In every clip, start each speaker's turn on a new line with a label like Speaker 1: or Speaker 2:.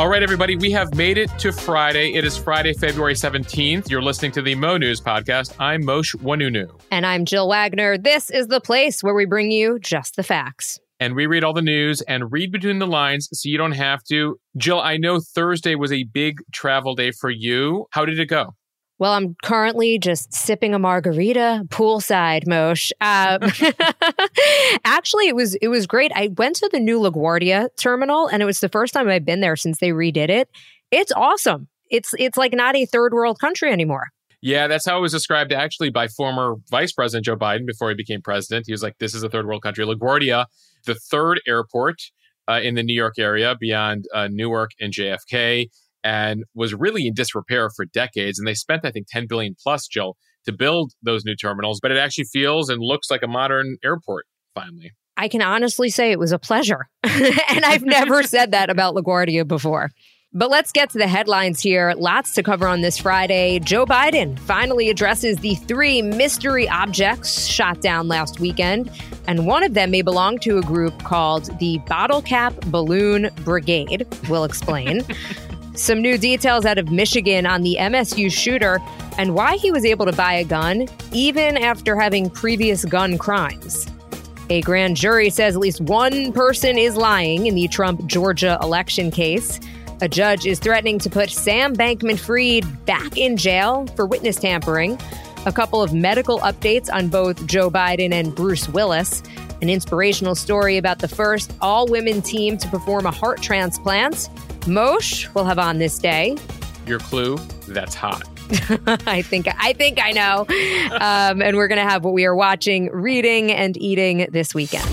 Speaker 1: All right, everybody, we have made it to Friday. It is Friday, February 17th. You're listening to the Mo News podcast. I'm Mosheh Oinounou.
Speaker 2: And I'm Jill Wagner. This is the place where we bring you just the facts.
Speaker 1: And we read all the news and read between the lines so you don't have to. Jill, I know Thursday was a big travel day for you. How did it go?
Speaker 2: Well, I'm currently just sipping a margarita poolside, Moshe. Um, actually, it was it was great. I went to the new LaGuardia terminal, and it was the first time I've been there since they redid it. It's awesome. It's it's like not a third world country anymore.
Speaker 1: Yeah, that's how it was described actually by former Vice President Joe Biden before he became president. He was like, "This is a third world country." LaGuardia, the third airport uh, in the New York area beyond uh, Newark and JFK and was really in disrepair for decades. And they spent, I think, 10 billion plus, Jill, to build those new terminals. But it actually feels and looks like a modern airport finally.
Speaker 2: I can honestly say it was a pleasure. and I've never said that about LaGuardia before. But let's get to the headlines here. Lots to cover on this Friday. Joe Biden finally addresses the three mystery objects shot down last weekend, and one of them may belong to a group called the Bottle Cap Balloon Brigade. We'll explain. Some new details out of Michigan on the MSU shooter and why he was able to buy a gun even after having previous gun crimes. A grand jury says at least one person is lying in the Trump Georgia election case. A judge is threatening to put Sam Bankman Fried back in jail for witness tampering. A couple of medical updates on both Joe Biden and Bruce Willis. An inspirational story about the first all women team to perform a heart transplant. Moshe will have on this day.
Speaker 1: Your clue, that's hot.
Speaker 2: I think I think I know. Um, and we're going to have what we are watching, reading, and eating this weekend.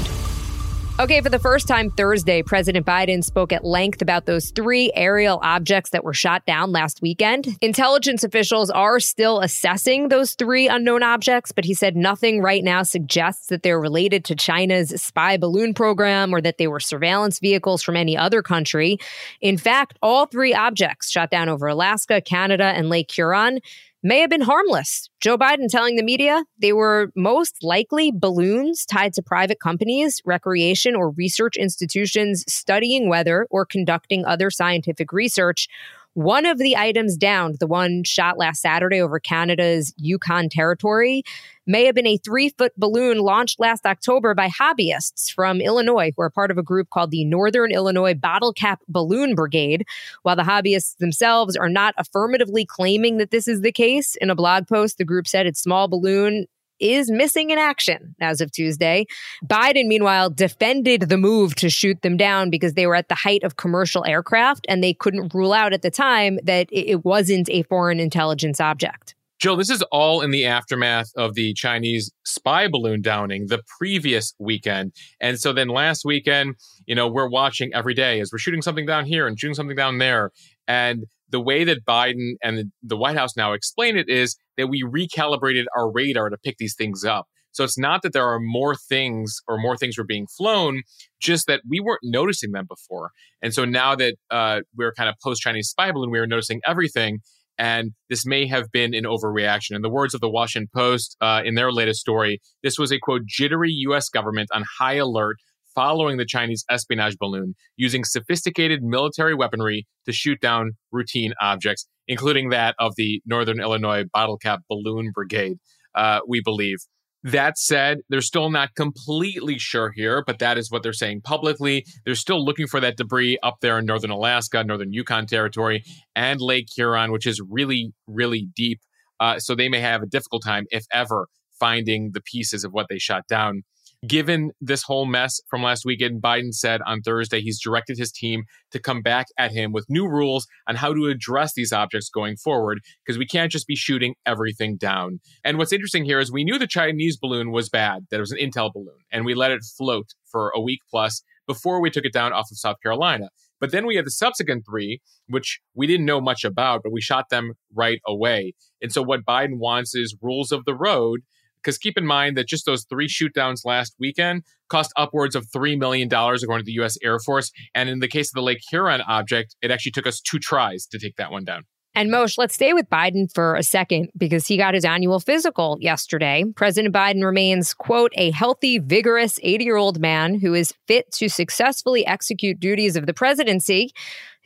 Speaker 2: Okay, for the first time Thursday, President Biden spoke at length about those three aerial objects that were shot down last weekend. Intelligence officials are still assessing those three unknown objects, but he said nothing right now suggests that they're related to China's spy balloon program or that they were surveillance vehicles from any other country. In fact, all three objects shot down over Alaska, Canada, and Lake Huron may have been harmless. Joe Biden telling the media they were most likely balloons tied to private companies, recreation, or research institutions studying weather or conducting other scientific research. One of the items downed, the one shot last Saturday over Canada's Yukon territory, may have been a three foot balloon launched last October by hobbyists from Illinois who are part of a group called the Northern Illinois Bottle Cap Balloon Brigade. While the hobbyists themselves are not affirmatively claiming that this is the case, in a blog post, the group said its small balloon is missing in action as of Tuesday. Biden, meanwhile, defended the move to shoot them down because they were at the height of commercial aircraft and they couldn't rule out at the time that it wasn't a foreign intelligence object.
Speaker 1: Jill, this is all in the aftermath of the Chinese spy balloon downing the previous weekend. And so then last weekend, you know, we're watching every day as we're shooting something down here and shooting something down there. And the way that Biden and the White House now explain it is that we recalibrated our radar to pick these things up. So it's not that there are more things or more things were being flown, just that we weren't noticing them before. And so now that uh, we're kind of post Chinese spy balloon, we were noticing everything. And this may have been an overreaction. In the words of the Washington Post uh, in their latest story, this was a quote, jittery U.S. government on high alert following the Chinese espionage balloon, using sophisticated military weaponry to shoot down routine objects, including that of the Northern Illinois Bottle Cap Balloon Brigade, uh, we believe. That said, they're still not completely sure here, but that is what they're saying publicly. They're still looking for that debris up there in northern Alaska, northern Yukon territory, and Lake Huron, which is really, really deep. Uh, so they may have a difficult time, if ever, finding the pieces of what they shot down. Given this whole mess from last weekend, Biden said on Thursday he's directed his team to come back at him with new rules on how to address these objects going forward, because we can't just be shooting everything down. And what's interesting here is we knew the Chinese balloon was bad, that it was an Intel balloon, and we let it float for a week plus before we took it down off of South Carolina. But then we had the subsequent three, which we didn't know much about, but we shot them right away. And so what Biden wants is rules of the road because keep in mind that just those three shootdowns last weekend cost upwards of $3 million, according to the U.S. Air Force. And in the case of the Lake Huron object, it actually took us two tries to take that one down.
Speaker 2: And Moshe, let's stay with Biden for a second because he got his annual physical yesterday. President Biden remains, quote, a healthy, vigorous 80 year old man who is fit to successfully execute duties of the presidency.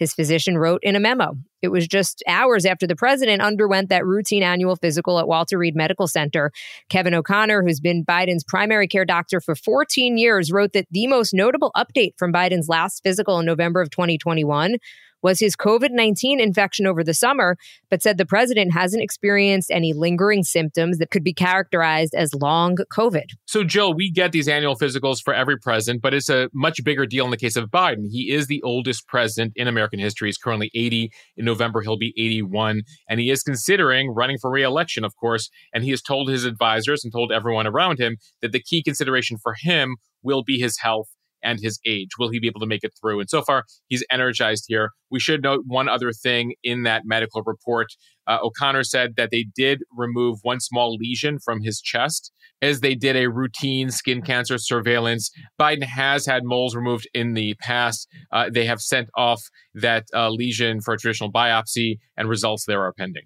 Speaker 2: His physician wrote in a memo. It was just hours after the president underwent that routine annual physical at Walter Reed Medical Center. Kevin O'Connor, who's been Biden's primary care doctor for 14 years, wrote that the most notable update from Biden's last physical in November of 2021 was his COVID 19 infection over the summer, but said the president hasn't experienced any lingering symptoms that could be characterized as long COVID.
Speaker 1: So, Jill, we get these annual physicals for every president, but it's a much bigger deal in the case of Biden. He is the oldest president in American history. He's currently 80. In November, he'll be 81. And he is considering running for reelection, of course. And he has told his advisors and told everyone around him that the key consideration for him will be his health and his age. Will he be able to make it through? And so far, he's energized here. We should note one other thing in that medical report. Uh, O'Connor said that they did remove one small lesion from his chest as they did a routine skin cancer surveillance. Biden has had moles removed in the past. Uh, they have sent off that uh, lesion for a traditional biopsy, and results there are pending.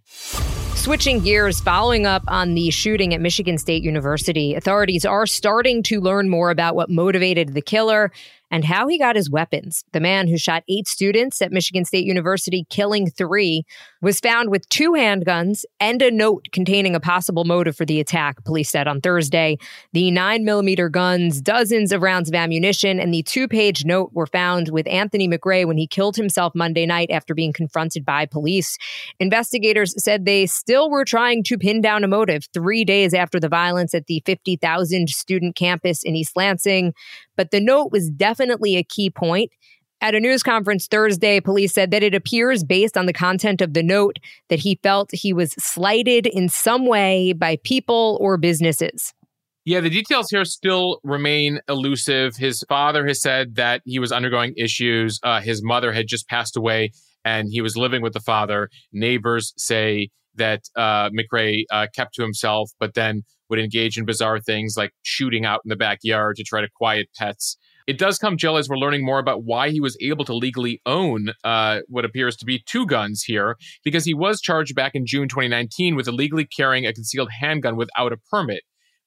Speaker 2: Switching gears, following up on the shooting at Michigan State University, authorities are starting to learn more about what motivated the killer and how he got his weapons. The man who shot eight students at Michigan State University, killing three, was found with two handguns and a note containing a possible motive for the attack, police said on Thursday. The nine millimeter guns, dozens of rounds of ammunition, and the two page note were found with Anthony McRae when he killed himself Monday night after being confronted by police. Investigators said they still were trying to pin down a motive three days after the violence at the 50,000 student campus in East Lansing. But the note was definitely a key point. At a news conference Thursday, police said that it appears, based on the content of the note, that he felt he was slighted in some way by people or businesses.
Speaker 1: Yeah, the details here still remain elusive. His father has said that he was undergoing issues. Uh, his mother had just passed away and he was living with the father. Neighbors say that uh, McRae uh, kept to himself, but then would engage in bizarre things like shooting out in the backyard to try to quiet pets. It does come, Jill, as we're learning more about why he was able to legally own uh, what appears to be two guns here, because he was charged back in June 2019 with illegally carrying a concealed handgun without a permit.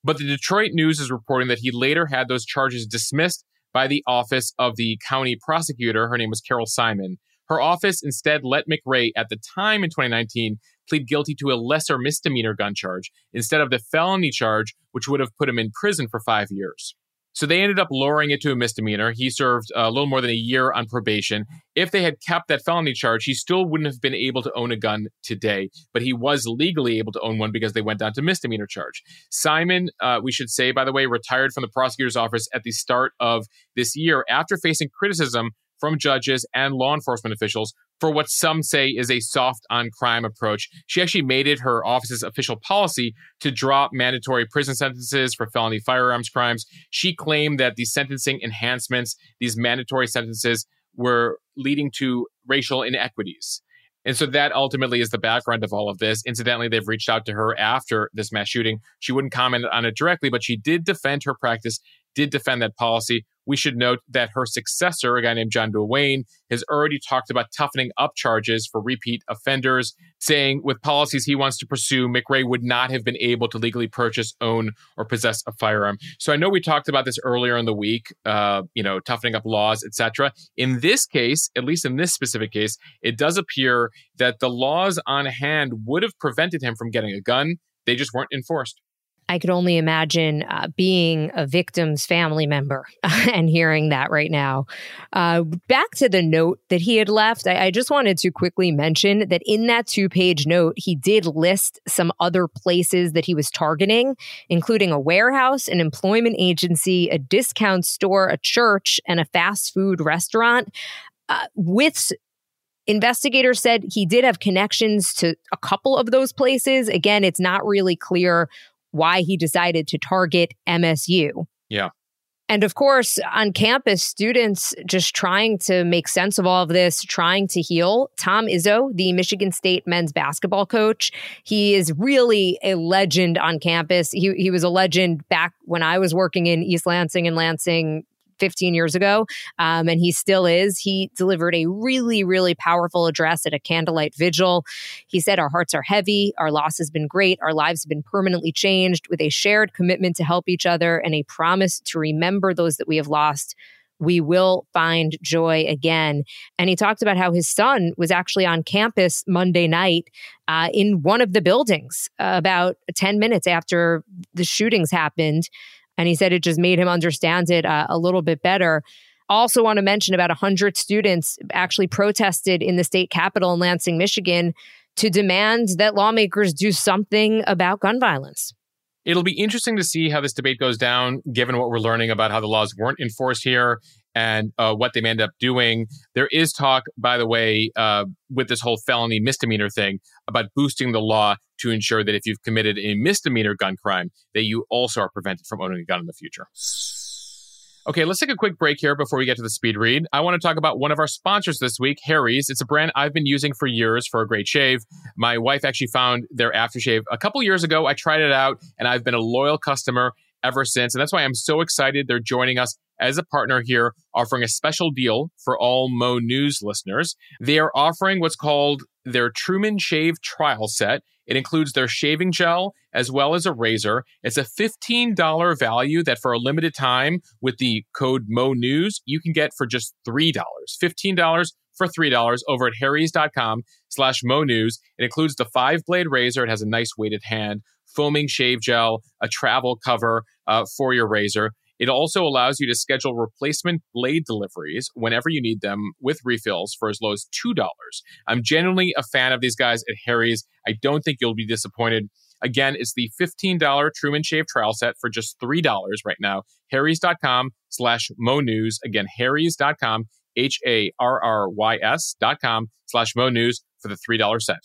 Speaker 1: But the Detroit News is reporting that he later had those charges dismissed by the office of the county prosecutor. Her name was Carol Siemon. Her office instead let McRae, at the time in 2019, plead guilty to a lesser misdemeanor gun charge instead of the felony charge, which would have put him in prison for five years. So they ended up lowering it to a misdemeanor. He served a little more than a year on probation. If they had kept that felony charge, he still wouldn't have been able to own a gun today, but he was legally able to own one because they went down to misdemeanor charge. Siemon, uh, we should say, by the way, retired from the prosecutor's office at the start of this year after facing criticism from judges and law enforcement officials for what some say is a soft on crime approach. She actually made it her office's official policy to drop mandatory prison sentences for felony firearms crimes. She claimed that these sentencing enhancements, these mandatory sentences, were leading to racial inequities. And so that ultimately is the background of all of this. Incidentally, they've reached out to her after this mass shooting. She wouldn't comment on it directly, but she did defend her practice, did defend that policy. We should note that her successor, a guy named John Dewane, has already talked about toughening up charges for repeat offenders, saying with policies he wants to pursue, McRae would not have been able to legally purchase, own, or possess a firearm. So I know we talked about this earlier in the week, uh, you know, toughening up laws, etc. In this case, at least in this specific case, it does appear that the laws on hand would have prevented him from getting a gun. They just weren't enforced.
Speaker 2: I could only imagine uh, being a victim's family member and hearing that right now. Uh, back to the note that he had left, I, I just wanted to quickly mention that in that two page note, he did list some other places that he was targeting, including a warehouse, an employment agency, a discount store, a church, and a fast food restaurant. Uh, with Investigators said he did have connections to a couple of those places. Again, it's not really clear why he decided to target MSU.
Speaker 1: Yeah.
Speaker 2: And of course, on campus, students just trying to make sense of all of this, trying to heal. Tom Izzo, the Michigan State men's basketball coach, he is really a legend on campus. He, he was a legend back when I was working in East Lansing and Lansing 15 years ago, um, and he still is. He delivered a really, really powerful address at a candlelight vigil. He said, Our hearts are heavy. Our loss has been great. Our lives have been permanently changed with a shared commitment to help each other and a promise to remember those that we have lost. we will find joy again. And he talked about how his son was actually on campus Monday night uh, in one of the buildings uh, about 10 minutes after the shootings happened. And he said it just made him understand it uh, a little bit better. Also, want to mention about 100 students actually protested in the state capitol in Lansing, Michigan, to demand that lawmakers do something about gun violence.
Speaker 1: It'll be interesting to see how this debate goes down, given what we're learning about how the laws weren't enforced here and uh, what they may end up doing. There is talk, by the way, uh, with this whole felony misdemeanor thing about boosting the law to ensure that if you've committed a misdemeanor gun crime, that you also are prevented from owning a gun in the future. Okay, let's take a quick break here before we get to the speed read. I want to talk about one of our sponsors this week, Harry's. It's a brand I've been using for years for a great shave. My wife actually found their aftershave a couple years ago. I tried it out and I've been a loyal customer ever since. And that's why I'm so excited they're joining us as a partner here, offering a special deal for all Mo News listeners. They are offering what's called their Truman Shave Trial Set. It includes their shaving gel as well as a razor. It's a $15 value that for a limited time with the code Mo News, you can get for just $3. $15 for $3 over at harrys.com slash Mo News. It includes the five blade razor. It has a nice weighted hand, foaming shave gel, a travel cover uh, for your razor. It also allows you to schedule replacement blade deliveries whenever you need them with refills for as low as $2. I'm genuinely a fan of these guys at Harry's. I don't think you'll be disappointed. Again, it's the $15 Truman Shave trial set for just $3 right now. Harry's.com slash Mo News. Again, Harry's.com, H A R R Y S dot com slash Mo News for the $3 set.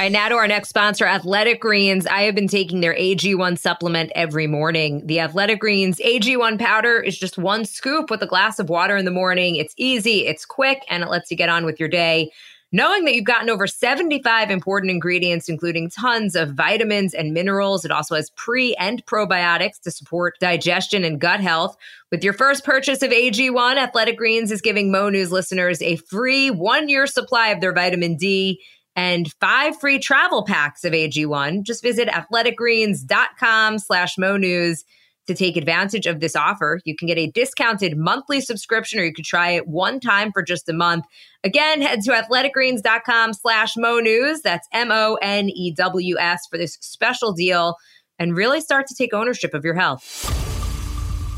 Speaker 2: All right, now to our next sponsor, Athletic Greens. I have been taking their AG1 supplement every morning. The Athletic Greens AG1 powder is just one scoop with a glass of water in the morning. It's easy, it's quick, and it lets you get on with your day. Knowing that you've gotten over 75 important ingredients, including tons of vitamins and minerals, it also has pre and probiotics to support digestion and gut health. With your first purchase of AG1, Athletic Greens is giving Mo News listeners a free one year supply of their vitamin D and five free travel packs of AG1. Just visit athleticgreens.com slash Mo News to take advantage of this offer. You can get a discounted monthly subscription or you could try it one time for just a month. Again, head to athleticgreens.com slash Mo News. That's M-O-N-E-W-S for this special deal and really start to take ownership of your health.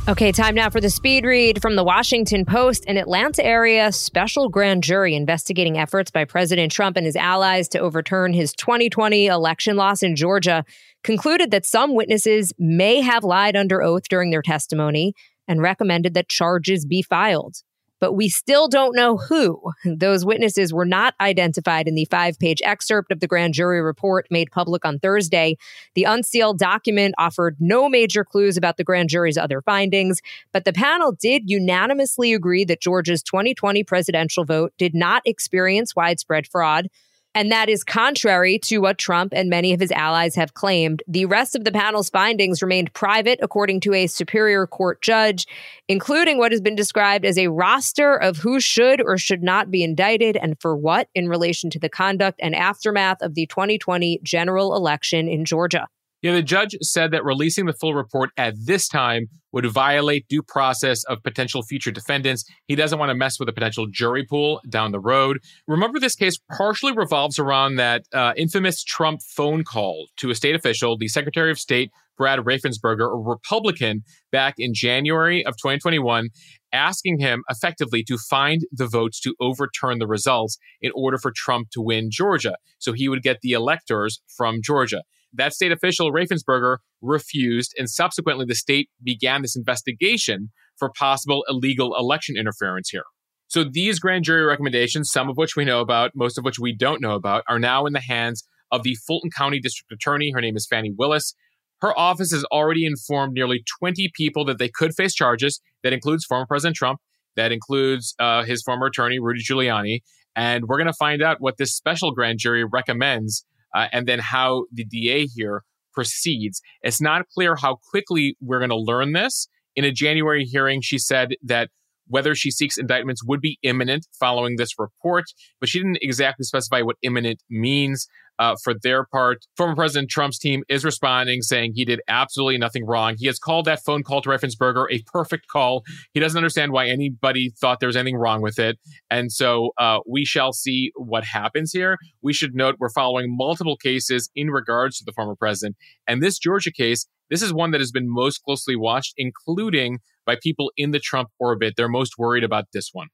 Speaker 2: Okay, time now for the speed read from the Washington Post. An Atlanta area special grand jury investigating efforts by President Trump and his allies to overturn his 2020 election loss in Georgia concluded that some witnesses may have lied under oath during their testimony and recommended that charges be filed but we still don't know who. Those witnesses were not identified in the five page excerpt of the grand jury report made public on Thursday. The unsealed document offered no major clues about the grand jury's other findings, but the panel did unanimously agree that Georgia's 2020 presidential vote did not experience widespread fraud. And that is contrary to what Trump and many of his allies have claimed. The rest of the panel's findings remained private, according to a Superior Court judge, including what has been described as a roster of who should or should not be indicted and for what in relation to the conduct and aftermath of the 2020 general election in Georgia.
Speaker 1: Yeah, the judge said that releasing the full report at this time would violate due process of potential future defendants. He doesn't want to mess with a potential jury pool down the road. Remember, this case partially revolves around that uh, infamous Trump phone call to a state official, the Secretary of State, Brad Raffensperger, a Republican, back in January of 2021, asking him effectively to find the votes to overturn the results in order for Trump to win Georgia. So he would get the electors from Georgia. That state official, Raffensperger, refused, and subsequently the state began this investigation for possible illegal election interference here. So these grand jury recommendations, some of which we know about, most of which we don't know about, are now in the hands of the Fulton County District Attorney. Her name is Fani Willis. Her office has already informed nearly 20 people that they could face charges. That includes former President Trump. That includes uh, his former attorney, Rudy Giuliani. And we're going to find out what this special grand jury recommends uh, and then how the DA here proceeds. It's not clear how quickly we're going to learn this. In a January hearing, she said that whether she seeks indictments would be imminent following this report, but she didn't exactly specify what imminent means. Uh, for their part, former President Trump's team is responding, saying he did absolutely nothing wrong. He has called that phone call to Raffensperger a perfect call. He doesn't understand why anybody thought there was anything wrong with it. And so uh, we shall see what happens here. We should note we're following multiple cases in regards to the former president. And this Georgia case, this is one that has been most closely watched, including by people in the Trump orbit. They're most worried about this one.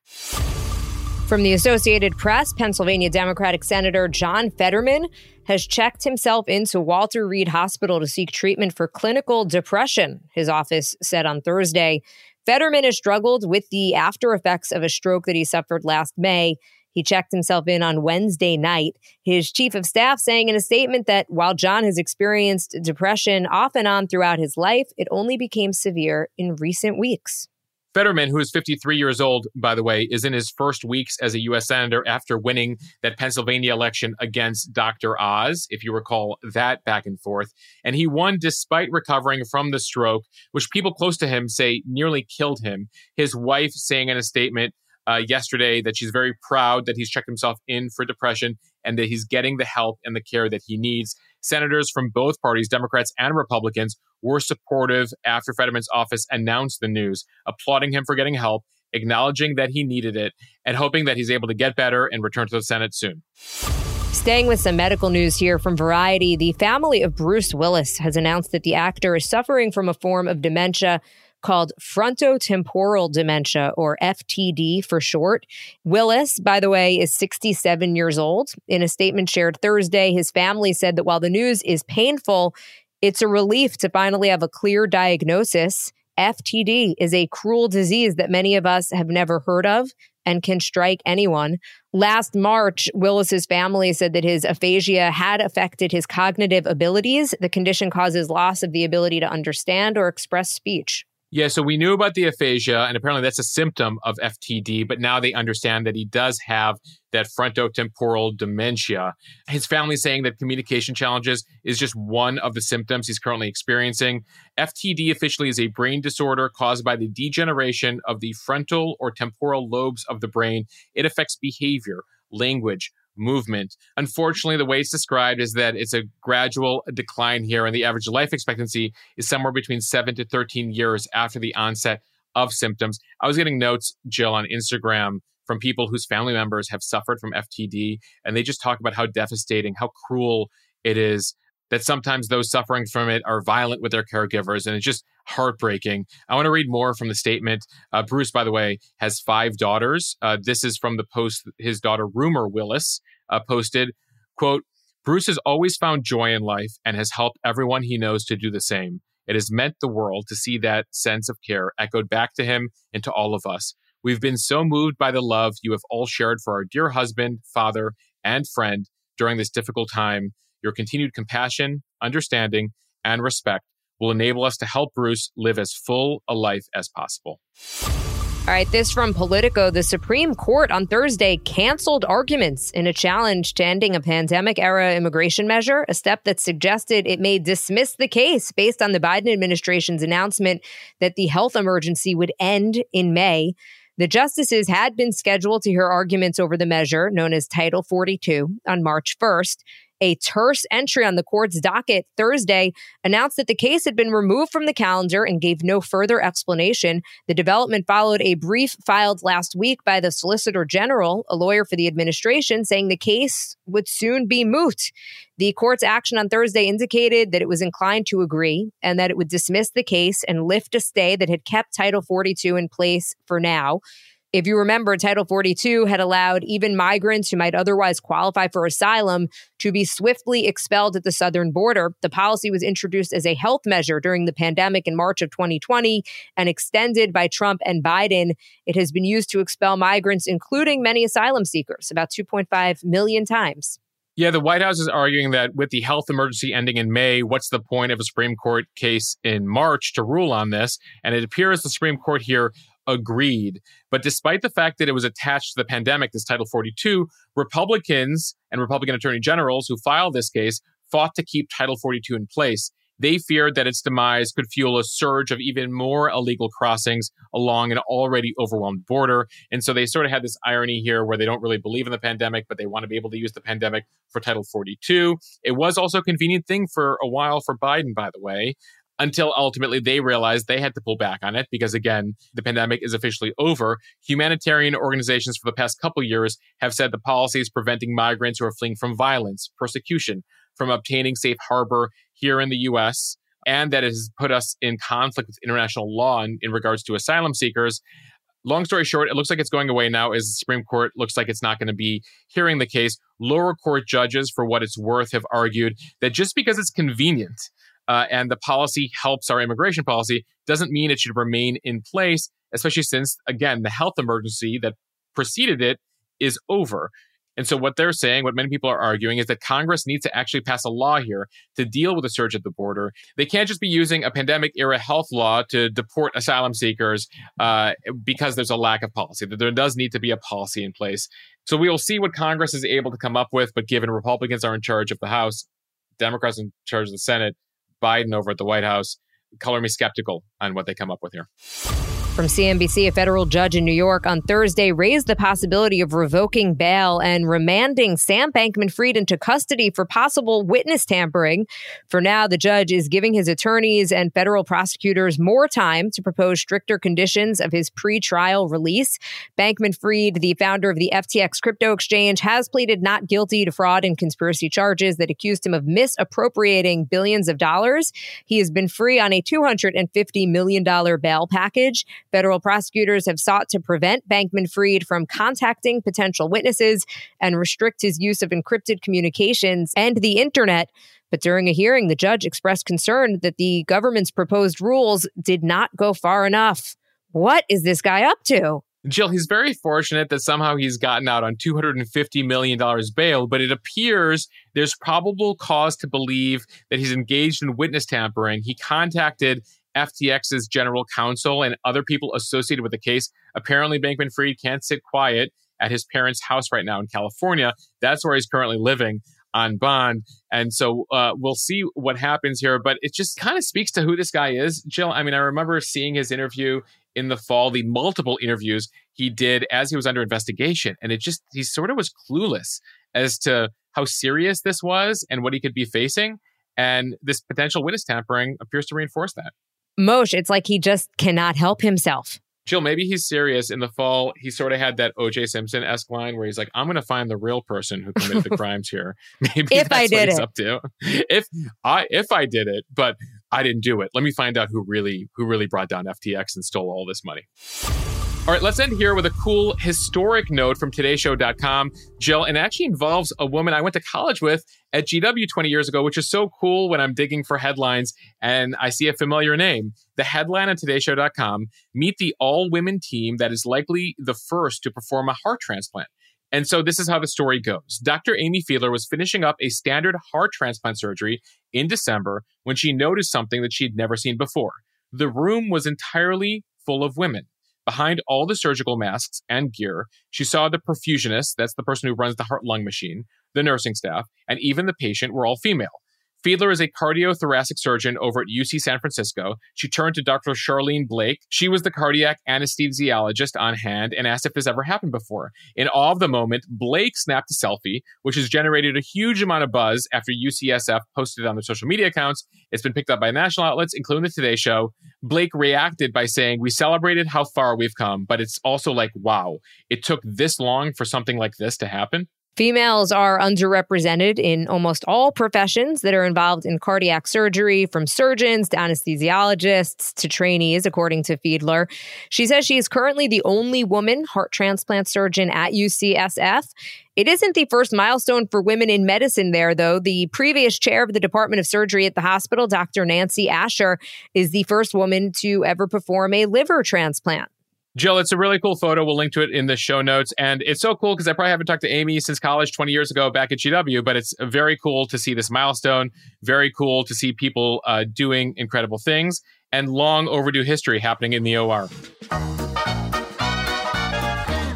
Speaker 2: From the Associated Press, Pennsylvania Democratic Senator John Fetterman has checked himself into Walter Reed Hospital to seek treatment for clinical depression, his office said on Thursday. Fetterman has struggled with the after effects of a stroke that he suffered last May. He checked himself in on Wednesday night. His chief of staff saying in a statement that while John has experienced depression off and on throughout his life, it only became severe in recent weeks.
Speaker 1: Fetterman, who is 53 years old, by the way, is in his first weeks as a U.S. Senator after winning that Pennsylvania election against Dr. Oz, if you recall that back and forth. And he won despite recovering from the stroke, which people close to him say nearly killed him. His wife saying in a statement, uh, yesterday that she's very proud that he's checked himself in for depression and that he's getting the help and the care that he needs. Senators from both parties, Democrats and Republicans, were supportive after Fetterman's office announced the news, applauding him for getting help, acknowledging that he needed it, and hoping that he's able to get better and return to the Senate soon.
Speaker 2: Staying with some medical news here from Variety, the family of Bruce Willis has announced that the actor is suffering from a form of dementia called frontotemporal dementia, or FTD for short. Willis, by the way, is 67 years old. In a statement shared Thursday, his family said that while the news is painful, it's a relief to finally have a clear diagnosis. FTD is a cruel disease that many of us have never heard of and can strike anyone. Last March, Willis's family said that his aphasia had affected his cognitive abilities. The condition causes loss of the ability to understand or express speech.
Speaker 1: Yeah, so we knew about the aphasia, and apparently that's a symptom of FTD, but now they understand that he does have that frontotemporal dementia. His family saying that communication challenges is just one of the symptoms he's currently experiencing. FTD officially is a brain disorder caused by the degeneration of the frontal or temporal lobes of the brain. It affects behavior, language, movement. Unfortunately, the way it's described is that it's a gradual decline here, and the average life expectancy is somewhere between 7 to 13 years after the onset of symptoms. I was getting notes, Jill, on Instagram from people whose family members have suffered from FTD, and they just talk about how devastating, how cruel it is that sometimes those suffering from it are violent with their caregivers, and it's just heartbreaking. I want to read more from the statement. Uh, Bruce, by the way, has five daughters. Uh, this is from the post his daughter Rumor Willis uh, posted. Quote: Bruce has always found joy in life and has helped everyone he knows to do the same. It has meant the world to see that sense of care echoed back to him and to all of us. We've been so moved by the love you have all shared for our dear husband, father, and friend during this difficult time. Your continued compassion, understanding, and respect will enable us to help Bruce live as full a life as possible.
Speaker 2: All right, this from Politico. The Supreme Court on Thursday canceled arguments in a challenge to ending a pandemic era immigration measure, a step that suggested it may dismiss the case based on the Biden administration's announcement that the health emergency would end in May. The justices had been scheduled to hear arguments over the measure, known as Title 42, on March 1st a terse entry on the court's docket Thursday announced that the case had been removed from the calendar and gave no further explanation. The development followed a brief filed last week by the Solicitor General, a lawyer for the administration, saying the case would soon be moot. The court's action on Thursday indicated that it was inclined to agree and that it would dismiss the case and lift a stay that had kept Title 42 in place for now. If you remember, Title 42 had allowed even migrants who might otherwise qualify for asylum to be swiftly expelled at the southern border. The policy was introduced as a health measure during the pandemic in March of 2020 and extended by Trump and Biden. It has been used to expel migrants, including many asylum seekers, about 2.5 million times.
Speaker 1: Yeah, the White House is arguing that with the health emergency ending in May, what's the point of a Supreme Court case in March to rule on this? And it appears the Supreme Court here agreed. But despite the fact that it was attached to the pandemic, this Title 42, Republicans and Republican attorney generals who filed this case fought to keep Title 42 in place. They feared that its demise could fuel a surge of even more illegal crossings along an already overwhelmed border. And so they sort of had this irony here where they don't really believe in the pandemic, but they want to be able to use the pandemic for Title 42. It was also a convenient thing for a while for Biden, by the way until ultimately they realized they had to pull back on it because again the pandemic is officially over humanitarian organizations for the past couple years have said the policy is preventing migrants who are fleeing from violence persecution from obtaining safe harbor here in the US and that it has put us in conflict with international law in, in regards to asylum seekers long story short, it looks like it's going away now as the Supreme Court looks like it's not going to be hearing the case. Lower court judges, for what it's worth, have argued that just because it's convenient uh, and the policy helps our immigration policy doesn't mean it should remain in place, especially since, again, the health emergency that preceded it is over. And so, what they're saying, what many people are arguing, is that Congress needs to actually pass a law here to deal with the surge at the border. They can't just be using a pandemic era health law to deport asylum seekers uh, because there's a lack of policy. That there does need to be a policy in place. So, we will see what Congress is able to come up with. But given Republicans are in charge of the House, Democrats in charge of the Senate, Biden over at the White House color me skeptical on what they come up with here.
Speaker 2: From CNBC, a federal judge in New York on Thursday raised the possibility of revoking bail and remanding Sam Bankman Fried into custody for possible witness tampering. For now, the judge is giving his attorneys and federal prosecutors more time to propose stricter conditions of his pre-trial release. Bankman Fried, the founder of the FTX crypto exchange, has pleaded not guilty to fraud and conspiracy charges that accused him of misappropriating billions of dollars. He has been free on a $250 million bail package. Federal prosecutors have sought to prevent Bankman Fried from contacting potential witnesses and restrict his use of encrypted communications and the internet. But during a hearing, the judge expressed concern that the government's proposed rules did not go far enough. What is this guy up to?
Speaker 1: Jill, he's very fortunate that somehow he's gotten out on $250 million bail, but it appears there's probable cause to believe that he's engaged in witness tampering. He contacted FTX's general counsel and other people associated with the case. Apparently, Bankman Fried can't sit quiet at his parents' house right now in California. That's where he's currently living on bond. And so uh, we'll see what happens here. But it just kind of speaks to who this guy is, Jill. I mean, I remember seeing his interview in the fall, the multiple interviews he did as he was under investigation. And it just, he sort of was clueless as to how serious this was and what he could be facing. And this potential witness tampering appears to reinforce that.
Speaker 2: Moshe, it's like he just cannot help himself.
Speaker 1: Jill, maybe he's serious. In the fall, he sort of had that OJ Simpson esque line where he's like, "I'm going to find the real person who committed the crimes here." Maybe
Speaker 2: if I did
Speaker 1: it,
Speaker 2: up
Speaker 1: to. If I if I did it, but I didn't do it. Let me find out who really who really brought down FTX and stole all this money. All right, let's end here with a cool historic note from todayshow.com, Jill, and it actually involves a woman I went to college with at GW 20 years ago, which is so cool when I'm digging for headlines and I see a familiar name. The headline on todayshow.com meet the all women team that is likely the first to perform a heart transplant. And so this is how the story goes. Dr. Amy Fiedler was finishing up a standard heart transplant surgery in December when she noticed something that she had never seen before. The room was entirely full of women. Behind all the surgical masks and gear, she saw the perfusionist, that's the person who runs the heart lung machine, the nursing staff, and even the patient were all female. Fiedler is a cardiothoracic surgeon over at UC San Francisco. She turned to Dr. Charlene Blake. She was the cardiac anesthesiologist on hand and asked if this ever happened before. In awe of the moment, Blake snapped a selfie, which has generated a huge amount of buzz after UCSF posted it on their social media accounts. It's been picked up by national outlets, including the Today Show. Blake reacted by saying, We celebrated how far we've come, but it's also like, wow, it took this long for something like this to happen.
Speaker 2: Females are underrepresented in almost all professions that are involved in cardiac surgery, from surgeons to anesthesiologists to trainees, according to Fiedler. She says she is currently the only woman heart transplant surgeon at UCSF. It isn't the first milestone for women in medicine there, though. The previous chair of the Department of Surgery at the hospital, Dr. Nancy Ascher, is the first woman to ever perform a liver transplant.
Speaker 1: Jill, it's a really cool photo. We'll link to it in the show notes. And it's so cool because I probably haven't talked to Amy since college 20 years ago back at GW, but it's very cool to see this milestone. Very cool to see people uh, doing incredible things and long overdue history happening in the OR.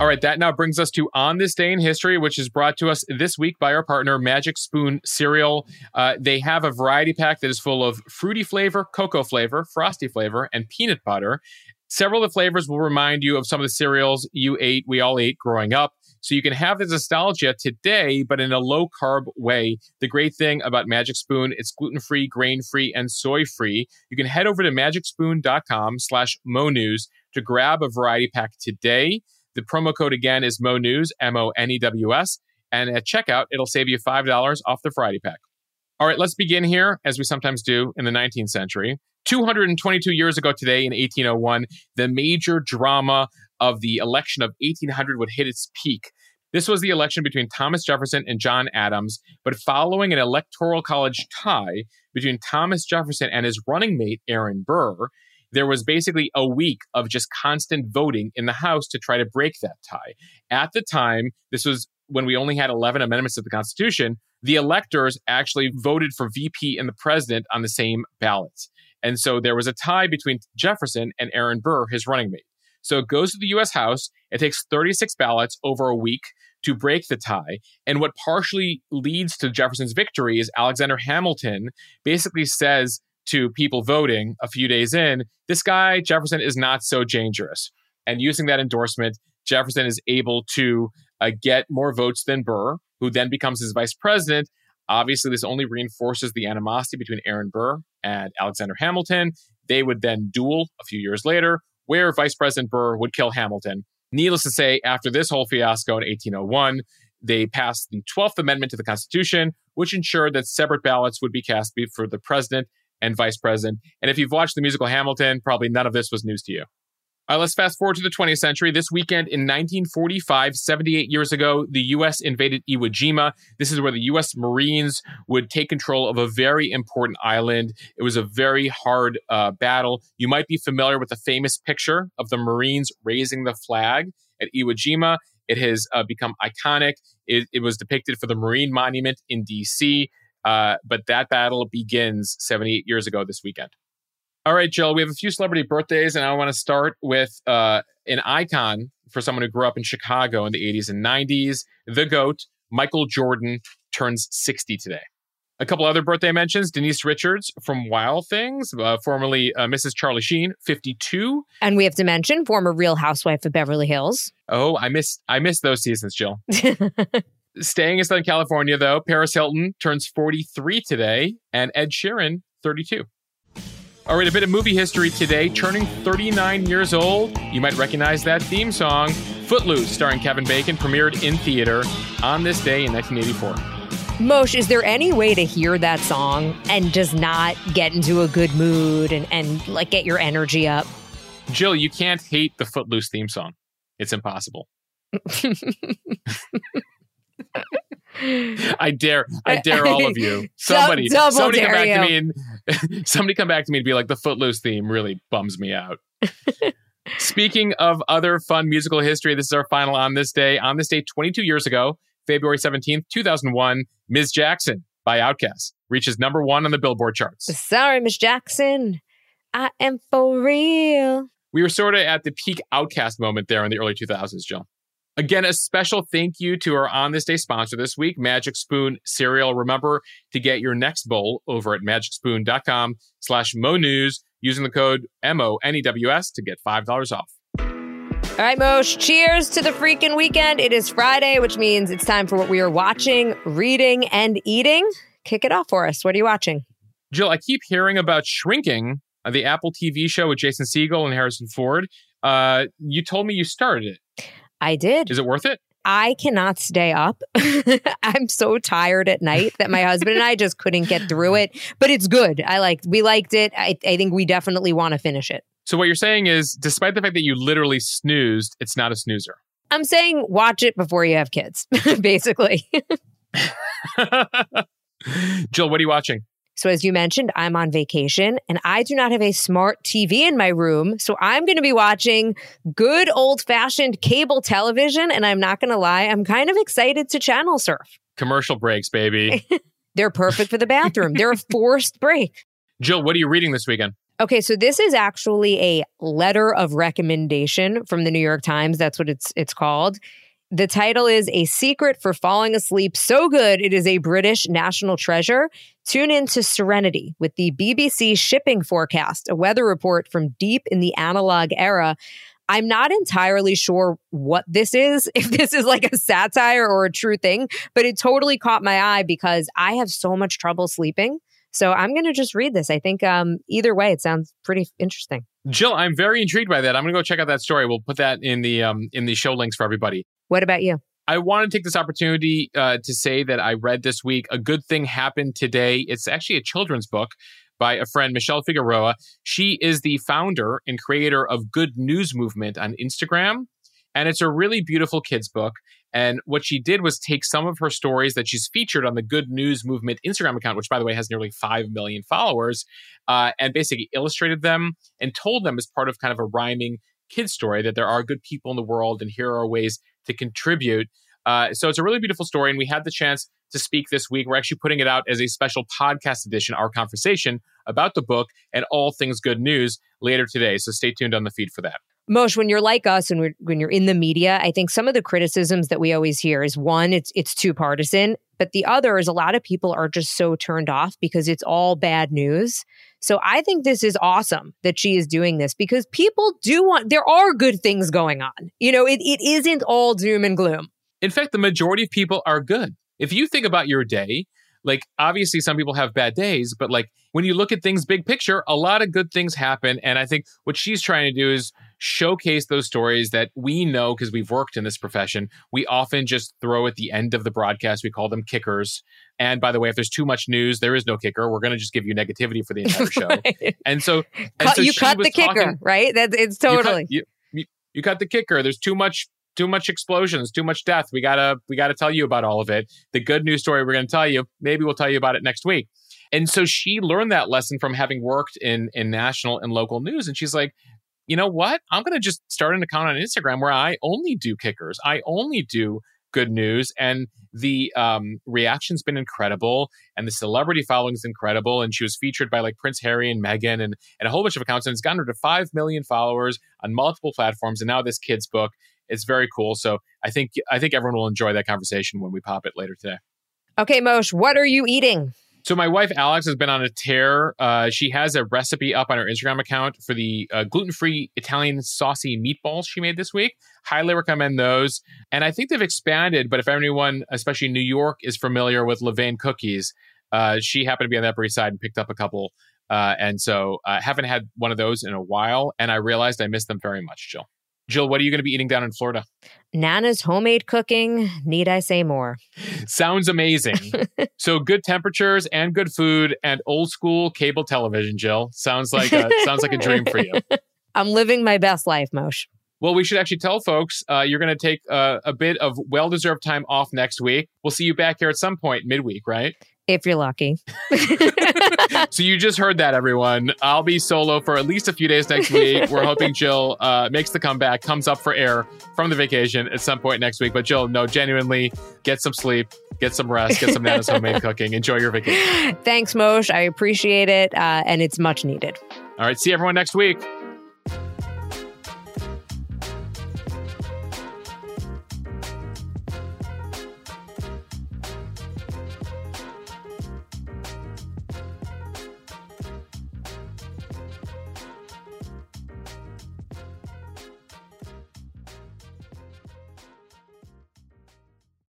Speaker 1: All right, that now brings us to On This Day in History, which is brought to us this week by our partner, Magic Spoon Cereal. Uh, they have a variety pack that is full of fruity flavor, cocoa flavor, frosty flavor, and peanut butter. Several of the flavors will remind you of some of the cereals you ate, we all ate growing up. So you can have the nostalgia today, but in a low carb way. The great thing about Magic Spoon, it's gluten free, grain free, and soy free. You can head over to magicspoon.com slash monews to grab a variety pack today. The promo code again is MONEWS, M O N E W S. And at checkout, it'll save you $5 off the Friday pack. All right, let's begin here, as we sometimes do in the 19th century. 222 years ago today, in 1801, the major drama of the election of 1800 would hit its peak. This was the election between Thomas Jefferson and John Adams, but following an electoral college tie between Thomas Jefferson and his running mate, Aaron Burr, there was basically a week of just constant voting in the House to try to break that tie. At the time, this was when we only had 11 amendments to the Constitution, the electors actually voted for VP and the president on the same ballots. And so there was a tie between Jefferson and Aaron Burr, his running mate. So it goes to the US House. It takes 36 ballots over a week to break the tie. And what partially leads to Jefferson's victory is Alexander Hamilton basically says to people voting a few days in, this guy, Jefferson, is not so dangerous. And using that endorsement, Jefferson is able to uh, get more votes than Burr, who then becomes his vice president. Obviously, this only reinforces the animosity between Aaron Burr and Alexander Hamilton. They would then duel a few years later, where Vice President Burr would kill Hamilton. Needless to say, after this whole fiasco in 1801, they passed the 12th Amendment to the Constitution, which ensured that separate ballots would be cast for the president and vice president. And if you've watched the musical Hamilton, probably none of this was news to you. Uh, let's fast forward to the 20th century. This weekend in 1945, 78 years ago, the U.S. invaded Iwo Jima. This is where the U.S. Marines would take control of a very important island. It was a very hard uh, battle. You might be familiar with the famous picture of the Marines raising the flag at Iwo Jima. It has uh, become iconic. It, it was depicted for the Marine Monument in D.C. Uh, but that battle begins 78 years ago this weekend. All right, Jill, we have a few celebrity birthdays, and I want to start with uh, an icon for someone who grew up in Chicago in the 80s and 90s. The GOAT, Michael Jordan, turns 60 today. A couple other birthday mentions Denise Richards from Wild Things, uh, formerly uh, Mrs. Charlie Sheen, 52.
Speaker 2: And we have to mention former Real Housewife of Beverly Hills.
Speaker 1: Oh, I missed I missed those seasons, Jill. Staying in Southern California, though, Paris Hilton turns 43 today, and Ed Sheeran, 32. All right, a bit of movie history today. Turning 39 years old, you might recognize that theme song. Footloose, starring Kevin Bacon, premiered in theater on this day in 1984.
Speaker 2: Mosh, is there any way to hear that song and does not get into a good mood and, and like get your energy up?
Speaker 1: Jill, you can't hate the Footloose theme song. It's impossible. I dare, I dare all of you. Somebody,
Speaker 2: Double
Speaker 1: somebody come back
Speaker 2: you.
Speaker 1: to me and somebody come back to me and be like, the Footloose theme really bums me out. Speaking of other fun musical history, this is our final on this day. On this day, 22 years ago, February 17th, 2001, Ms. Jackson by Outkast reaches number one on the Billboard charts.
Speaker 2: Sorry, Miss Jackson. I am for real.
Speaker 1: We were sort of at the peak Outkast moment there in the early 2000s, Jill. Again, a special thank you to our On This Day sponsor this week, Magic Spoon Cereal. Remember to get your next bowl over at magicspoon.com slash monews using the code M-O-N-E-W-S to get $5 off.
Speaker 2: All right, Mosh, cheers to the freaking weekend. It is Friday, which means it's time for what we are watching, reading, and eating. Kick it off for us. What are you watching?
Speaker 1: Jill, I keep hearing about Shrinking, the Apple TV show with Jason Segel and Harrison Ford. Uh, you told me you started it.
Speaker 2: I did.
Speaker 1: Is it worth it?
Speaker 2: I cannot stay up. I'm so tired at night that my husband and I just couldn't get through it. But it's good. I liked we liked it. I, I think we definitely want to finish it.
Speaker 1: So what you're saying is, despite the fact that you literally snoozed, it's not a snoozer.
Speaker 2: I'm saying watch it before you have kids, basically.
Speaker 1: Jill, what are you watching?
Speaker 2: So, as you mentioned, I'm on vacation and I do not have a smart TV in my room. So, I'm going to be watching good old fashioned cable television. And I'm not going to lie, I'm kind of excited to channel surf.
Speaker 1: Commercial breaks, baby.
Speaker 2: They're perfect for the bathroom, they're a forced break.
Speaker 1: Jill, what are you reading this weekend?
Speaker 2: Okay, so this is actually a letter of recommendation from the New York Times. That's what it's it's called. The title is A Secret for Falling Asleep So Good It is a British National Treasure. Tune in to Serenity with the BBC shipping forecast, a weather report from deep in the analog era. I'm not entirely sure what this is, if this is like a satire or a true thing, but it totally caught my eye because I have so much trouble sleeping. So I'm going to just read this. I think um, either way, it sounds pretty interesting.
Speaker 1: Jill, I'm very intrigued by that. I'm going to go check out that story. We'll put that in the um, in the show links for everybody.
Speaker 2: What about you?
Speaker 1: I want to take this opportunity uh, to say that I read this week a good thing happened today. It's actually a children's book by a friend, Michelle Figueroa. She is the founder and creator of Good News Movement on Instagram. And it's a really beautiful kids book. And what she did was take some of her stories that she's featured on the Good News Movement Instagram account, which, by the way, has nearly 5 million followers, uh, and basically illustrated them and told them as part of kind of a rhyming kids story that there are good people in the world and here are ways to contribute. Uh, so it's a really beautiful story, and we had the chance to speak this week. We're actually putting it out as a special podcast edition, our conversation about the book and all things good news later today. So stay tuned on the feed for that.
Speaker 2: Mosheh, when you're like us and when you're in the media, I think some of the criticisms that we always hear is one, it's it's too partisan, but the other is a lot of people are just so turned off because it's all bad news. So I think this is awesome that she is doing this because people do want there are good things going on. You know, it, it isn't all doom and gloom.
Speaker 1: In fact, the majority of people are good. If you think about your day, like obviously some people have bad days, but like when you look at things big picture, a lot of good things happen. And I think what she's trying to do is showcase those stories that we know because we've worked in this profession. We often just throw at the end of the broadcast. We call them kickers. And by the way, if there's too much news, there is no kicker. We're going to just give you negativity for the entire show. right. And so, and
Speaker 2: cut,
Speaker 1: so
Speaker 2: you cut the kicker, talking, right? That's it's totally.
Speaker 1: You cut, you, you cut the kicker. There's too much too much explosions, too much death. We gotta we gotta tell you about all of it. The good news story we're gonna tell you, maybe we'll tell you about it next week. And so she learned that lesson from having worked in in national and local news. And she's like, you know what? I'm gonna just start an account on Instagram where I only do kickers. I only do good news and the um, reaction's been incredible and the celebrity following is incredible and she was featured by like prince harry and meghan and, and a whole bunch of accounts and it's gotten her to 5 million followers on multiple platforms and now this kid's book it's very cool. So I think I think everyone will enjoy that conversation when we pop it later today.
Speaker 2: Okay, Mosheh, what are you eating?
Speaker 1: So my wife Alex has been on a tear. Uh, she has a recipe up on her Instagram account for the uh, gluten-free Italian saucy meatballs she made this week. Highly recommend those. And I think they've expanded. But if anyone, especially New York, is familiar with Levain cookies, uh, she happened to be on that Upper East Side and picked up a couple. Uh, and so I haven't had one of those in a while, and I realized I missed them very much, Jill. Jill, what are you going to be eating down in Florida?
Speaker 2: Nana's homemade cooking. Need I say more?
Speaker 1: Sounds amazing. so good temperatures and good food and old school cable television, Jill. Sounds like a, sounds like a dream for you.
Speaker 2: I'm living my best life, Mosheh.
Speaker 1: Well, we should actually tell folks uh, you're going to take uh, a bit of well deserved time off next week. We'll see you back here at some point midweek, right?
Speaker 2: If you're lucky.
Speaker 1: so you just heard that, everyone. I'll be solo for at least a few days next week. We're hoping Jill uh, makes the comeback, comes up for air from the vacation at some point next week. But Jill, no, genuinely, get some sleep, get some rest, get some Nana's homemade cooking. Enjoy your vacation.
Speaker 2: Thanks, Mosheh. I appreciate it, uh, and it's much needed.
Speaker 1: All right, see everyone next week.